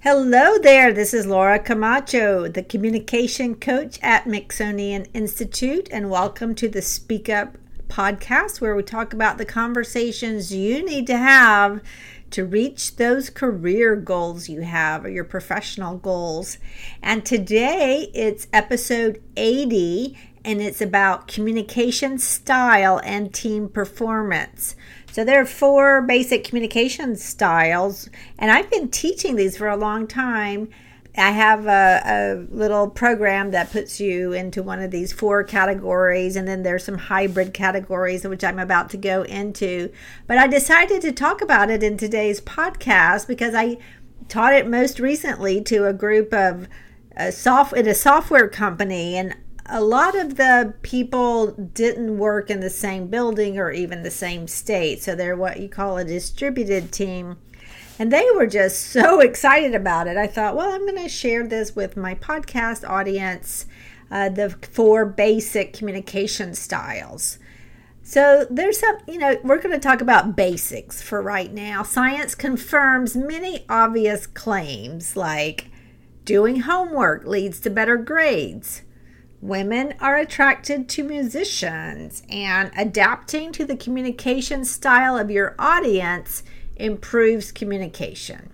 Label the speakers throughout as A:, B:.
A: Hello there, this is Laura Camacho, the communication coach at Mixonian Institute, and welcome to the Speak Up podcast where we talk about the conversations you need to have to reach those career goals you have or your professional goals. And today it's episode 80 and it's about communication style and team performance. So there are four basic communication styles, and I've been teaching these for a long time. I have a, a, little program that puts you into one of these four categories, and then there's some hybrid categories, which I'm about to go into. But I decided to talk about it in today's podcast because I taught it most recently to a group of a soft in a software company, and a lot of the people didn't work in the same building or even the same state. So they're what you call a distributed team. And they were just so excited about it. I thought, well, I'm going to share this with my podcast audience uh, the four basic communication styles. So there's some, you know, we're going to talk about basics for right now. Science confirms many obvious claims like doing homework leads to better grades Women are attracted to musicians, and adapting to the communication style of your audience improves communication.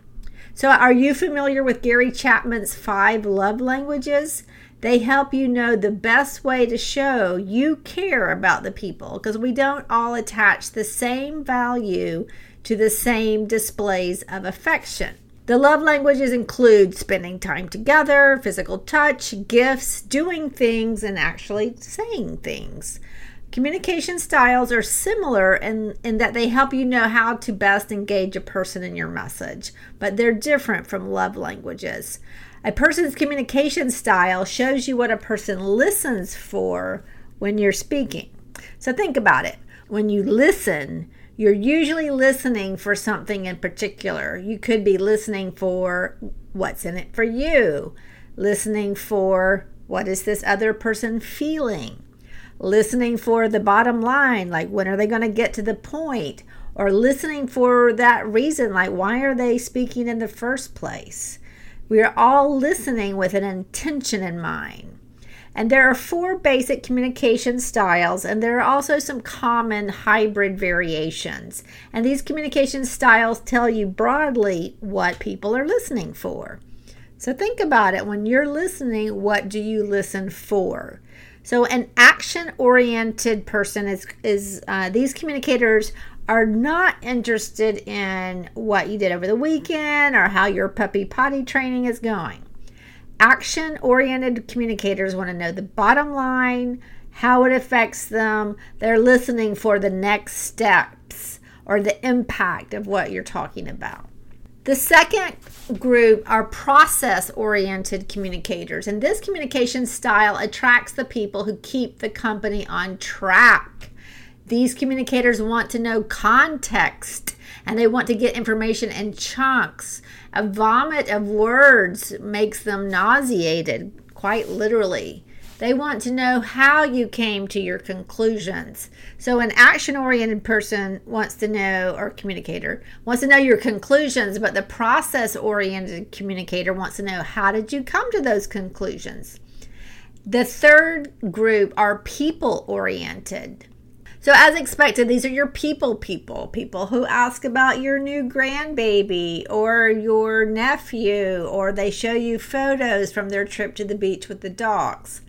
A: So, are you familiar with Gary Chapman's five love languages? They help you know the best way to show you care about the people because we don't all attach the same value to the same displays of affection. The love languages include spending time together, physical touch, gifts, doing things, and actually saying things. Communication styles are similar in, in that they help you know how to best engage a person in your message, but they're different from love languages. A person's communication style shows you what a person listens for when you're speaking. So think about it. When you listen, you're usually listening for something in particular. You could be listening for what's in it for you, listening for what is this other person feeling, listening for the bottom line, like when are they going to get to the point, or listening for that reason, like why are they speaking in the first place. We are all listening with an intention in mind. And there are four basic communication styles, and there are also some common hybrid variations. And these communication styles tell you broadly what people are listening for. So think about it when you're listening, what do you listen for? So, an action oriented person is, is uh, these communicators are not interested in what you did over the weekend or how your puppy potty training is going. Action oriented communicators want to know the bottom line, how it affects them. They're listening for the next steps or the impact of what you're talking about. The second group are process oriented communicators, and this communication style attracts the people who keep the company on track. These communicators want to know context and they want to get information in chunks. A vomit of words makes them nauseated, quite literally. They want to know how you came to your conclusions. So, an action oriented person wants to know, or communicator wants to know your conclusions, but the process oriented communicator wants to know how did you come to those conclusions. The third group are people oriented. So, as expected, these are your people people, people who ask about your new grandbaby or your nephew, or they show you photos from their trip to the beach with the dogs.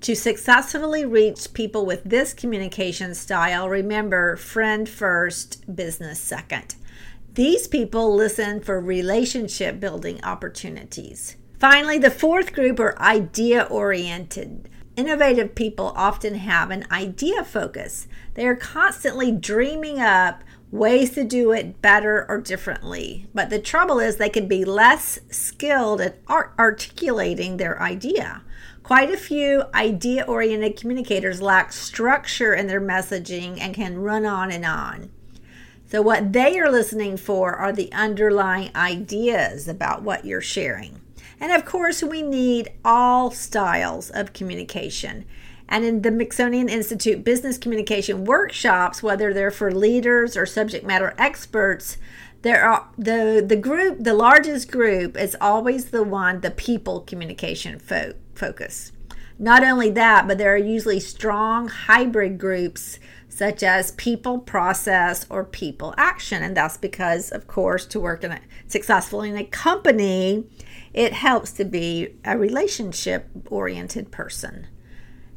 A: To successfully reach people with this communication style, remember friend first, business second. These people listen for relationship building opportunities. Finally, the fourth group are idea oriented. Innovative people often have an idea focus. They are constantly dreaming up ways to do it better or differently. But the trouble is, they can be less skilled at art- articulating their idea. Quite a few idea oriented communicators lack structure in their messaging and can run on and on. So, what they are listening for are the underlying ideas about what you're sharing. And of course, we need all styles of communication. And in the Mixonian Institute business communication workshops, whether they're for leaders or subject matter experts, there are the the group the largest group is always the one the people communication fo- focus not only that but there are usually strong hybrid groups such as people process or people action and that's because of course to work in a, successfully in a company it helps to be a relationship oriented person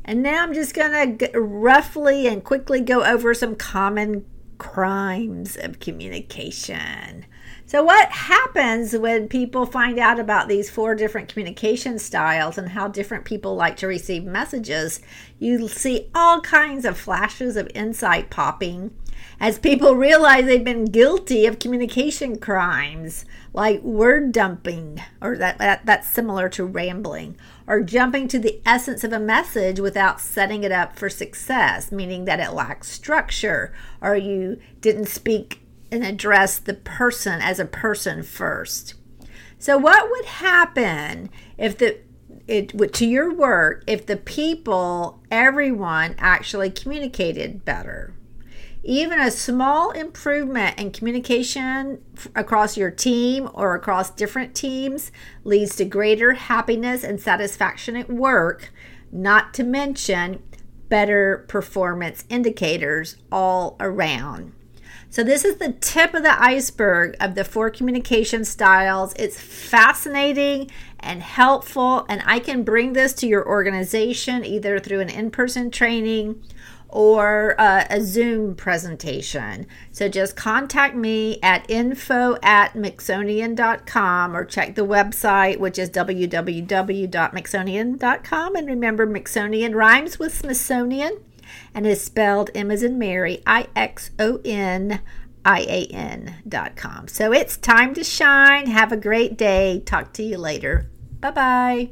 A: and now i'm just going to roughly and quickly go over some common crimes of communication. So, what happens when people find out about these four different communication styles and how different people like to receive messages? You see all kinds of flashes of insight popping as people realize they've been guilty of communication crimes like word dumping, or that, that that's similar to rambling, or jumping to the essence of a message without setting it up for success, meaning that it lacks structure, or you didn't speak and address the person as a person first. So, what would happen if the it to your work if the people, everyone actually communicated better? Even a small improvement in communication across your team or across different teams leads to greater happiness and satisfaction at work, not to mention better performance indicators all around. So, this is the tip of the iceberg of the four communication styles. It's fascinating and helpful, and I can bring this to your organization either through an in person training or uh, a Zoom presentation. So just contact me at info at mixonian.com or check the website, which is www.mixonian.com. And remember, Mixonian rhymes with Smithsonian and is spelled M as in Mary, I X O N I A N dot com. So it's time to shine. Have a great day. Talk to you later. Bye bye.